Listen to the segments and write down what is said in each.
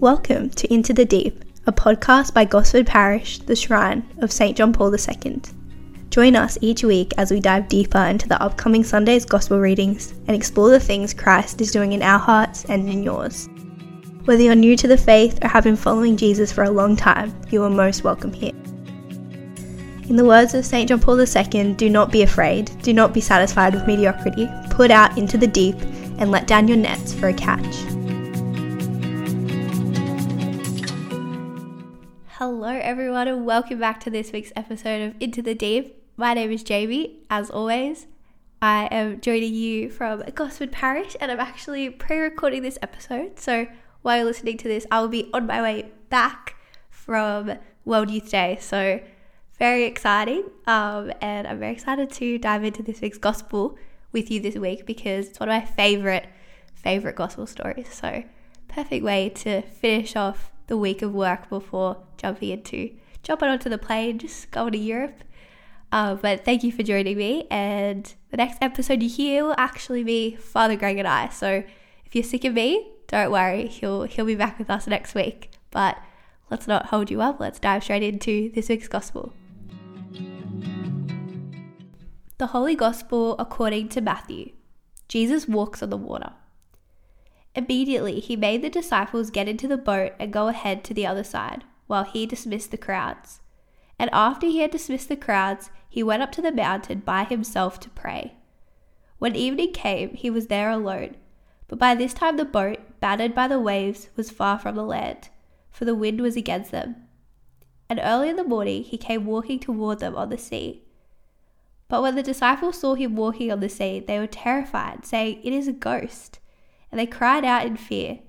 Welcome to Into the Deep, a podcast by Gosford Parish, the Shrine of St. John Paul II. Join us each week as we dive deeper into the upcoming Sunday's Gospel readings and explore the things Christ is doing in our hearts and in yours. Whether you're new to the faith or have been following Jesus for a long time, you are most welcome here. In the words of St. John Paul II, do not be afraid, do not be satisfied with mediocrity, put out into the deep and let down your nets for a catch. Hello, everyone, and welcome back to this week's episode of Into the Deep. My name is Jaimi, as always. I am joining you from Gosford Parish, and I'm actually pre recording this episode. So while you're listening to this, I will be on my way back from World Youth Day. So very exciting. Um, and I'm very excited to dive into this week's gospel with you this week because it's one of my favorite, favorite gospel stories. So, perfect way to finish off the week of work before jumping into jumping onto the plane, just going to Europe. Uh, but thank you for joining me. And the next episode you hear will actually be Father Greg and I. So if you're sick of me, don't worry, he'll he'll be back with us next week. But let's not hold you up. Let's dive straight into this week's gospel. The Holy Gospel according to Matthew. Jesus walks on the water. Immediately, he made the disciples get into the boat and go ahead to the other side, while he dismissed the crowds. And after he had dismissed the crowds, he went up to the mountain by himself to pray. When evening came, he was there alone. But by this time the boat, battered by the waves, was far from the land, for the wind was against them. And early in the morning he came walking toward them on the sea. But when the disciples saw him walking on the sea, they were terrified, saying, It is a ghost and they cried out in fear.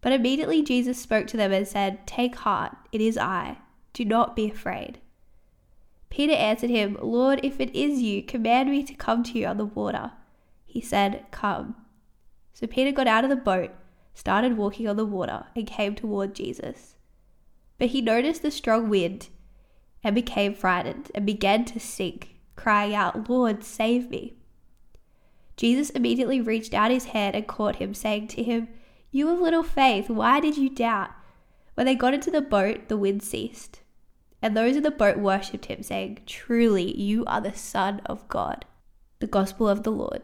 But immediately Jesus spoke to them and said, Take heart, it is I. Do not be afraid. Peter answered him, Lord, if it is you, command me to come to you on the water. He said, Come. So Peter got out of the boat, started walking on the water, and came toward Jesus. But he noticed the strong wind and became frightened and began to sink, crying out, Lord, save me. Jesus immediately reached out his hand and caught him, saying to him, You of little faith, why did you doubt? When they got into the boat, the wind ceased. And those in the boat worshipped him, saying, Truly, you are the Son of God. The Gospel of the Lord.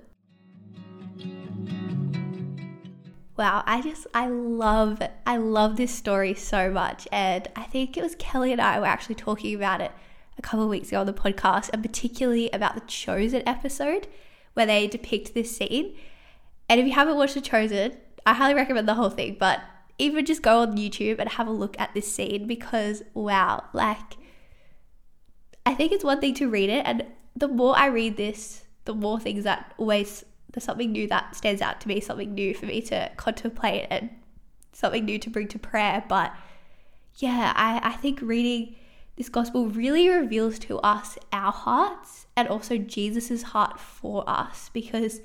Wow, I just I love I love this story so much and I think it was Kelly and I were actually talking about it a couple of weeks ago on the podcast and particularly about the chosen episode where they depict this scene. And if you haven't watched The Chosen, I highly recommend the whole thing, but even just go on YouTube and have a look at this scene because wow, like I think it's one thing to read it and the more I read this, the more things that always there's something new that stands out to me, something new for me to contemplate and something new to bring to prayer. But yeah, I, I think reading this gospel really reveals to us our hearts and also Jesus's heart for us because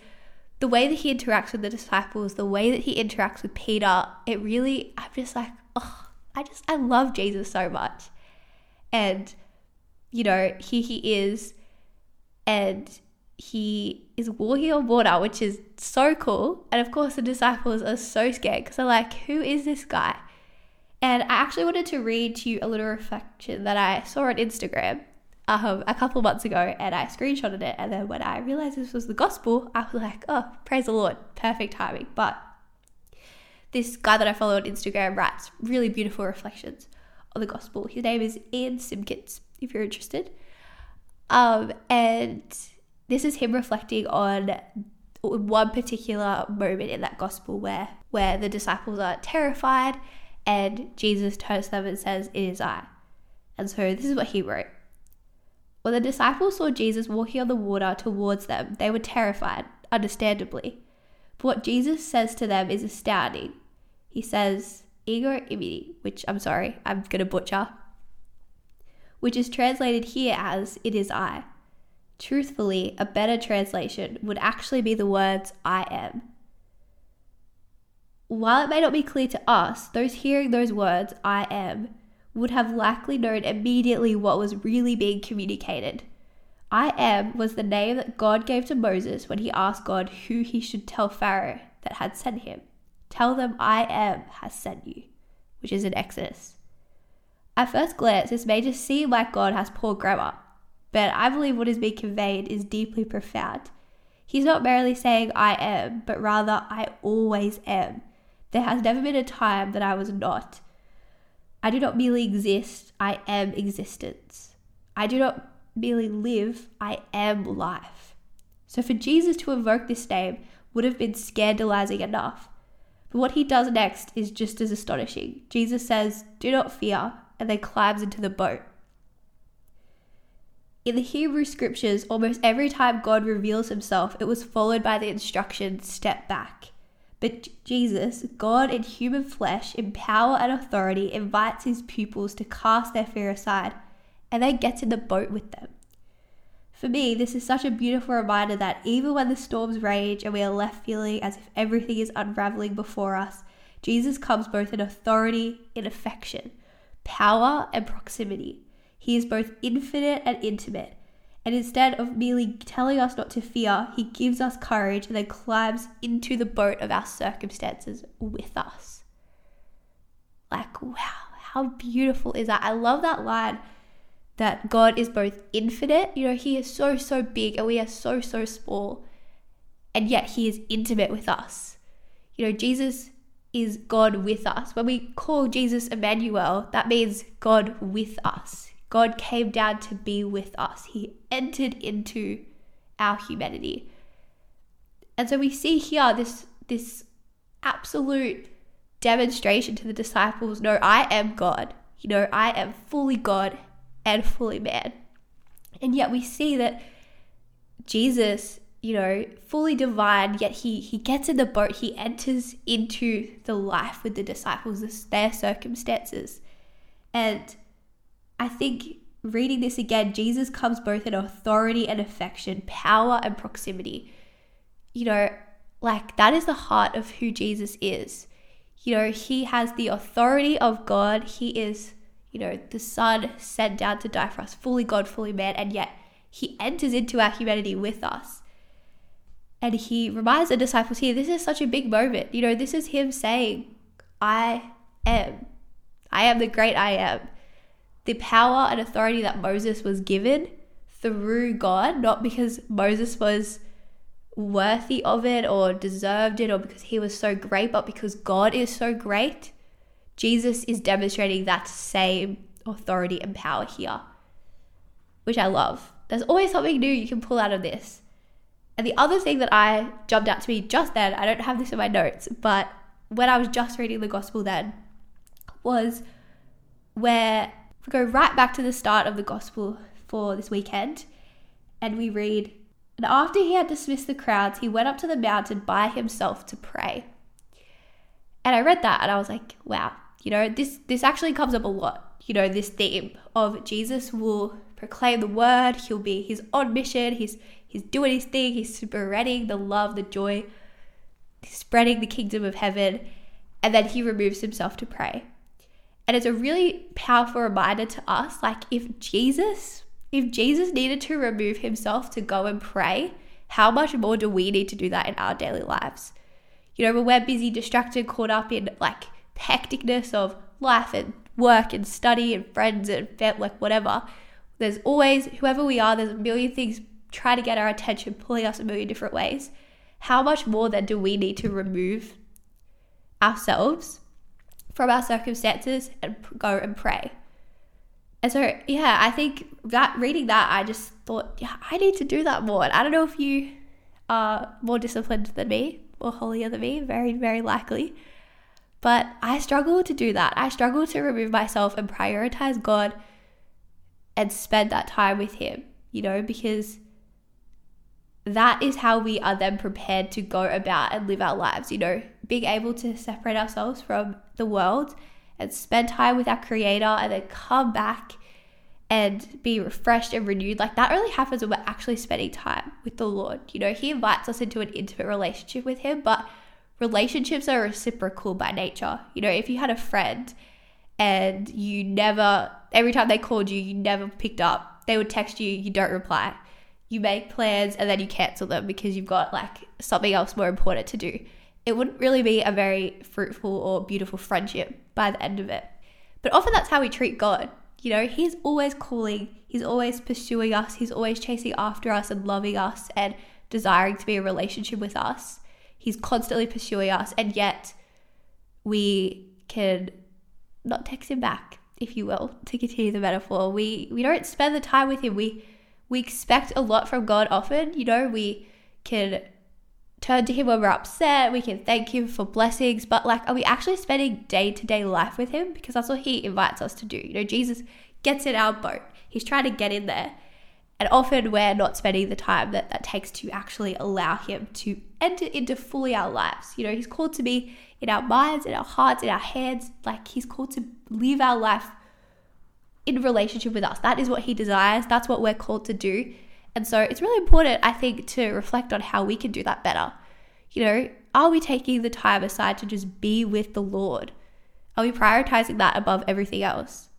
the way that he interacts with the disciples, the way that he interacts with Peter, it really, I'm just like, oh, I just, I love Jesus so much. And, you know, here he is, and he is walking on water, which is so cool. And of course, the disciples are so scared because they're like, who is this guy? And I actually wanted to read to you a little reflection that I saw on Instagram um, a couple months ago and I screenshotted it. And then when I realized this was the gospel, I was like, oh, praise the Lord, perfect timing. But this guy that I follow on Instagram writes really beautiful reflections on the gospel. His name is Ian Simpkins, if you're interested. Um, and this is him reflecting on one particular moment in that gospel where where the disciples are terrified and Jesus turns to them and says, It is I. And so this is what he wrote. When the disciples saw Jesus walking on the water towards them, they were terrified, understandably. But what Jesus says to them is astounding. He says, Ego eimi, which I'm sorry, I'm going to butcher, which is translated here as, It is I. Truthfully, a better translation would actually be the words, I am. While it may not be clear to us, those hearing those words, I am, would have likely known immediately what was really being communicated. I am was the name that God gave to Moses when he asked God who he should tell Pharaoh that had sent him. Tell them I am has sent you, which is in Exodus. At first glance, this may just seem like God has poor grammar, but I believe what is being conveyed is deeply profound. He's not merely saying I am, but rather I always am. There has never been a time that I was not. I do not merely exist, I am existence. I do not merely live, I am life. So for Jesus to invoke this name would have been scandalizing enough. But what he does next is just as astonishing. Jesus says, Do not fear, and then climbs into the boat. In the Hebrew scriptures, almost every time God reveals himself, it was followed by the instruction, step back. But Jesus, God in human flesh, in power and authority, invites his pupils to cast their fear aside and then gets in the boat with them. For me, this is such a beautiful reminder that even when the storms rage and we are left feeling as if everything is unraveling before us, Jesus comes both in authority, in affection, power, and proximity. He is both infinite and intimate. And instead of merely telling us not to fear, he gives us courage and then climbs into the boat of our circumstances with us. Like, wow, how beautiful is that? I love that line that God is both infinite, you know, he is so, so big and we are so, so small, and yet he is intimate with us. You know, Jesus is God with us. When we call Jesus Emmanuel, that means God with us. God came down to be with us. He entered into our humanity. And so we see here this this absolute demonstration to the disciples, no, I am God. You know, I am fully God and fully man. And yet we see that Jesus, you know, fully divine, yet he he gets in the boat, he enters into the life with the disciples, their circumstances. And I think reading this again, Jesus comes both in authority and affection, power and proximity. You know, like that is the heart of who Jesus is. You know, he has the authority of God. He is, you know, the Son sent down to die for us, fully God, fully man, and yet he enters into our humanity with us. And he reminds the disciples here, this is such a big moment. You know, this is him saying, I am. I am the great I am the power and authority that Moses was given through God, not because Moses was worthy of it or deserved it or because he was so great, but because God is so great. Jesus is demonstrating that same authority and power here, which I love. There's always something new you can pull out of this. And the other thing that I jumped out to me just then, I don't have this in my notes, but when I was just reading the gospel then, was where we go right back to the start of the gospel for this weekend, and we read, And after he had dismissed the crowds, he went up to the mountain by himself to pray. And I read that and I was like, wow, you know, this this actually comes up a lot. You know, this theme of Jesus will proclaim the word, he'll be he's on mission, he's he's doing his thing, he's spreading the love, the joy, spreading the kingdom of heaven, and then he removes himself to pray. And it's a really powerful reminder to us like if Jesus, if Jesus needed to remove himself to go and pray, how much more do we need to do that in our daily lives? You know, when we're busy, distracted, caught up in like hecticness of life and work and study and friends and like whatever, there's always, whoever we are, there's a million things trying to get our attention, pulling us a million different ways. How much more then do we need to remove ourselves from our circumstances and go and pray. And so, yeah, I think that reading that, I just thought, yeah, I need to do that more. And I don't know if you are more disciplined than me or holier than me, very, very likely. But I struggle to do that. I struggle to remove myself and prioritize God and spend that time with Him, you know, because that is how we are then prepared to go about and live our lives, you know, being able to separate ourselves from the world and spend time with our creator and then come back and be refreshed and renewed. Like that only happens when we're actually spending time with the Lord. You know, He invites us into an intimate relationship with Him, but relationships are reciprocal by nature. You know, if you had a friend and you never, every time they called you, you never picked up, they would text you, you don't reply you make plans and then you cancel them because you've got like something else more important to do. it wouldn't really be a very fruitful or beautiful friendship by the end of it. But often that's how we treat God. You know, He's always calling, He's always pursuing us, He's always chasing after us and loving us and desiring to be a relationship with us. He's constantly pursuing us, and yet we can not text Him back, if you will, to continue the metaphor. We we don't spend the time with Him. We we expect a lot from God often. You know, we can turn to him when we're upset, we can thank him for blessings, but like, are we actually spending day to day life with him? Because that's what he invites us to do. You know, Jesus gets in our boat, he's trying to get in there. And often we're not spending the time that that takes to actually allow him to enter into fully our lives. You know, he's called to be in our minds, in our hearts, in our hands. Like, he's called to live our life in relationship with us. That is what he desires. That's what we're called to do. And so it's really important, I think, to reflect on how we can do that better. You know, are we taking the time aside to just be with the Lord? Are we prioritizing that above everything else?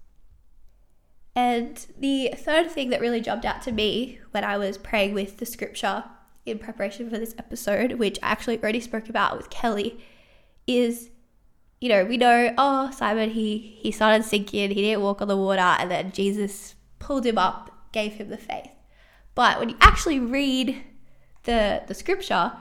And the third thing that really jumped out to me when I was praying with the scripture in preparation for this episode, which I actually already spoke about with Kelly, is you know, we know, oh, Simon, he he started sinking, he didn't walk on the water, and then Jesus pulled him up, gave him the faith. But when you actually read the, the scripture,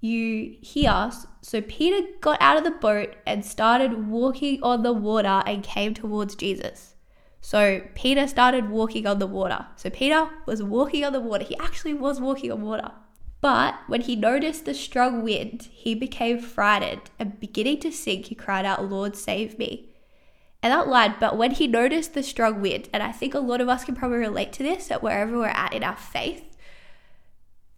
you hear so Peter got out of the boat and started walking on the water and came towards Jesus. So Peter started walking on the water. So Peter was walking on the water. He actually was walking on water. But when he noticed the strong wind, he became frightened and beginning to sink, he cried out, Lord, save me. And that line, but when he noticed the strong wind, and I think a lot of us can probably relate to this at wherever we're at in our faith,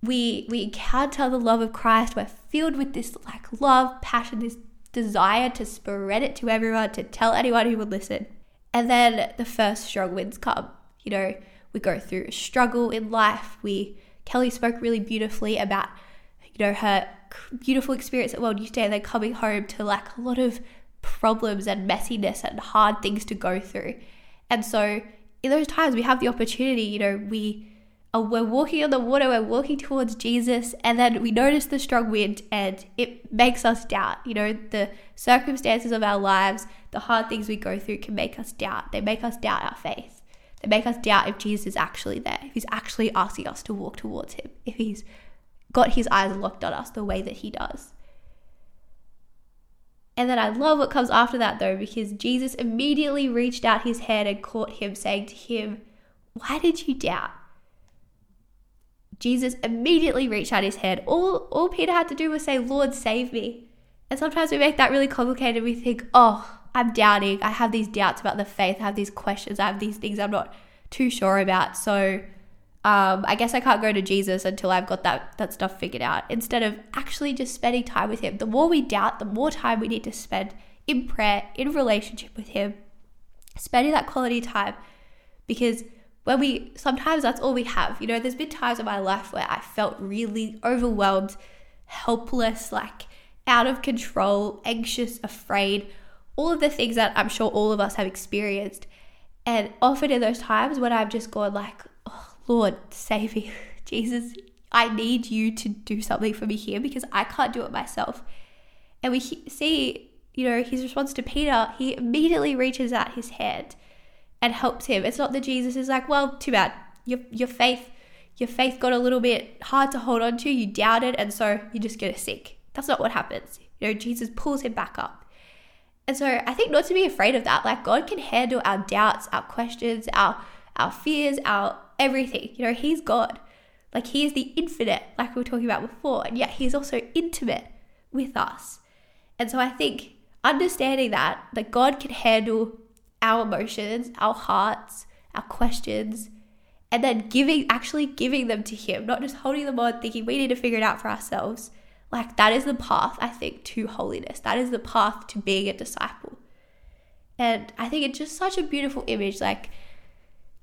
we we encounter the love of Christ. We're filled with this like love, passion, this desire to spread it to everyone, to tell anyone who would listen. And then the first strong winds come. You know, we go through a struggle in life. We Kelly spoke really beautifully about, you know, her beautiful experience at World Youth Day and then coming home to like a lot of problems and messiness and hard things to go through. And so in those times we have the opportunity, you know, we are, we're walking on the water, we're walking towards Jesus, and then we notice the strong wind and it makes us doubt. You know, the circumstances of our lives, the hard things we go through can make us doubt. They make us doubt our faith. They make us doubt if Jesus is actually there, if he's actually asking us to walk towards him, if he's got his eyes locked on us the way that he does. And then I love what comes after that though, because Jesus immediately reached out his hand and caught him, saying to him, Why did you doubt? Jesus immediately reached out his hand. All, all Peter had to do was say, Lord, save me. And sometimes we make that really complicated. We think, oh, I'm doubting. I have these doubts about the faith. I have these questions. I have these things I'm not too sure about. So um, I guess I can't go to Jesus until I've got that, that stuff figured out. Instead of actually just spending time with Him. The more we doubt, the more time we need to spend in prayer, in relationship with Him, spending that quality time. Because when we, sometimes that's all we have. You know, there's been times in my life where I felt really overwhelmed, helpless, like out of control, anxious, afraid, all of the things that I'm sure all of us have experienced. And often in those times when I've just gone like, oh, Lord, save me. Jesus, I need you to do something for me here because I can't do it myself. And we see, you know, his response to Peter, he immediately reaches out his hand and helps him. It's not that Jesus is like, well, too bad. Your, your faith, your faith got a little bit hard to hold on to. You doubted, and so you just get sick. That's not what happens. You know, Jesus pulls him back up. And so I think not to be afraid of that. Like God can handle our doubts, our questions, our our fears, our everything. You know, He's God. Like He is the infinite, like we were talking about before, and yet He's also intimate with us. And so I think understanding that, that God can handle our emotions, our hearts, our questions, and then giving, actually giving them to Him, not just holding them on, thinking we need to figure it out for ourselves. Like that is the path, I think, to holiness. That is the path to being a disciple. And I think it's just such a beautiful image. Like,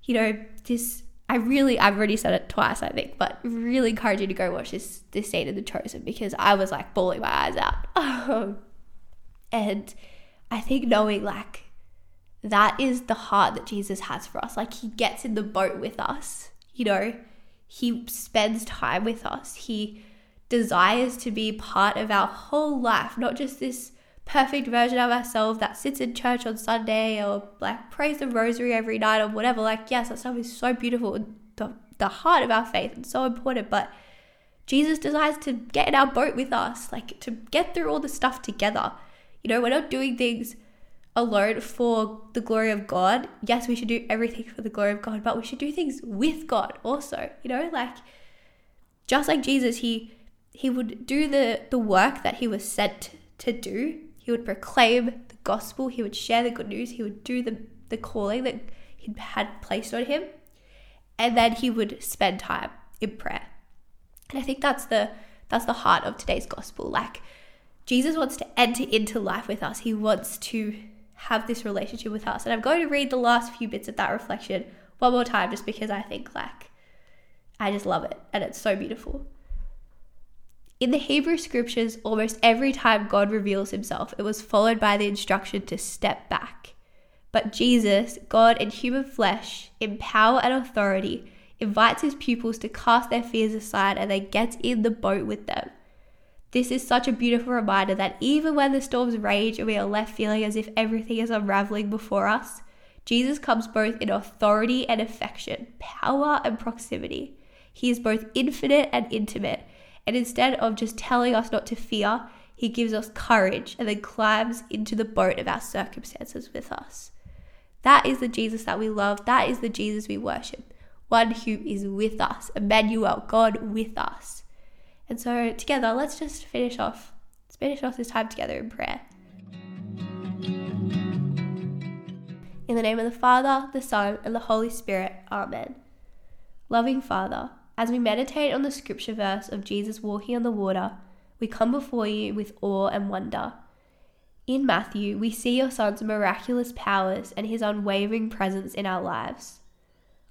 you know, this I really I've already said it twice, I think, but really encourage you to go watch this this scene in the chosen because I was like bawling my eyes out. Um, and I think knowing like that is the heart that Jesus has for us. Like he gets in the boat with us, you know, he spends time with us. He desires to be part of our whole life, not just this perfect version of ourselves that sits in church on Sunday or like prays the rosary every night or whatever. Like, yes, that stuff is so beautiful, the, the heart of our faith and so important, but Jesus desires to get in our boat with us, like to get through all the stuff together. You know, we're not doing things alone for the glory of God. Yes, we should do everything for the glory of God, but we should do things with God also. You know, like just like Jesus, he he would do the the work that he was sent to do. He would proclaim the gospel, he would share the good news, he would do the the calling that he had placed on him. And then he would spend time in prayer. And I think that's the that's the heart of today's gospel. Like Jesus wants to enter into life with us. He wants to have this relationship with us. And I'm going to read the last few bits of that reflection one more time just because I think like I just love it and it's so beautiful. In the Hebrew scriptures, almost every time God reveals himself, it was followed by the instruction to step back. But Jesus, God in human flesh, in power and authority, invites his pupils to cast their fears aside and then gets in the boat with them. This is such a beautiful reminder that even when the storms rage and we are left feeling as if everything is unraveling before us, Jesus comes both in authority and affection, power and proximity. He is both infinite and intimate, and instead of just telling us not to fear, he gives us courage and then climbs into the boat of our circumstances with us. That is the Jesus that we love. That is the Jesus we worship. One who is with us, Emmanuel, God with us. And so together, let's just finish off. Let's finish off this time together in prayer. In the name of the Father, the Son, and the Holy Spirit. Amen. Loving Father, as we meditate on the scripture verse of Jesus walking on the water, we come before you with awe and wonder. In Matthew, we see your Son's miraculous powers and his unwavering presence in our lives.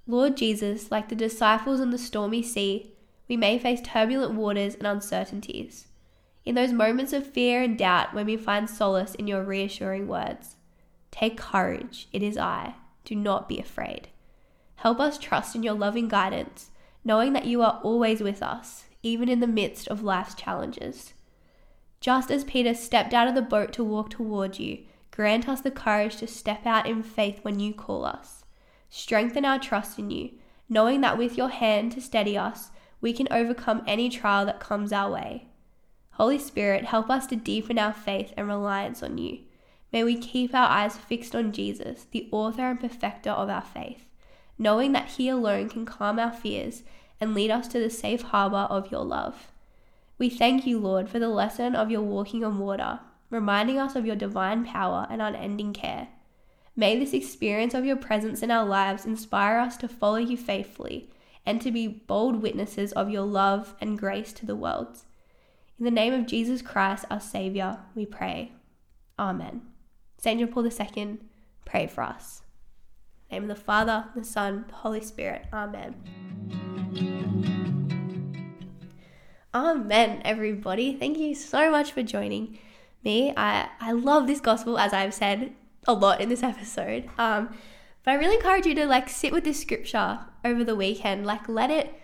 Lord Jesus, like the disciples on the stormy sea, we may face turbulent waters and uncertainties. In those moments of fear and doubt, when we find solace in your reassuring words, take courage, it is I. Do not be afraid. Help us trust in your loving guidance, knowing that you are always with us, even in the midst of life's challenges. Just as Peter stepped out of the boat to walk toward you, grant us the courage to step out in faith when you call us. Strengthen our trust in you, knowing that with your hand to steady us, we can overcome any trial that comes our way. Holy Spirit, help us to deepen our faith and reliance on you. May we keep our eyes fixed on Jesus, the author and perfecter of our faith, knowing that He alone can calm our fears and lead us to the safe harbor of your love. We thank you, Lord, for the lesson of your walking on water, reminding us of your divine power and unending care. May this experience of your presence in our lives inspire us to follow you faithfully and to be bold witnesses of your love and grace to the world. In the name of Jesus Christ, our Saviour, we pray. Amen. St. John Paul II, pray for us. Name of the Father, the Son, the Holy Spirit. Amen. Amen, everybody. Thank you so much for joining me. I, I love this gospel, as I've said a lot in this episode. Um, but I really encourage you to like sit with this scripture over the weekend. Like let it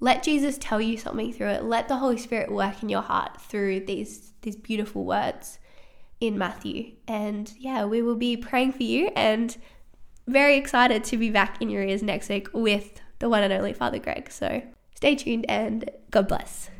let Jesus tell you something through it. Let the Holy Spirit work in your heart through these these beautiful words in Matthew. And yeah, we will be praying for you and very excited to be back in your ears next week with the one and only Father Greg. So stay tuned and God bless.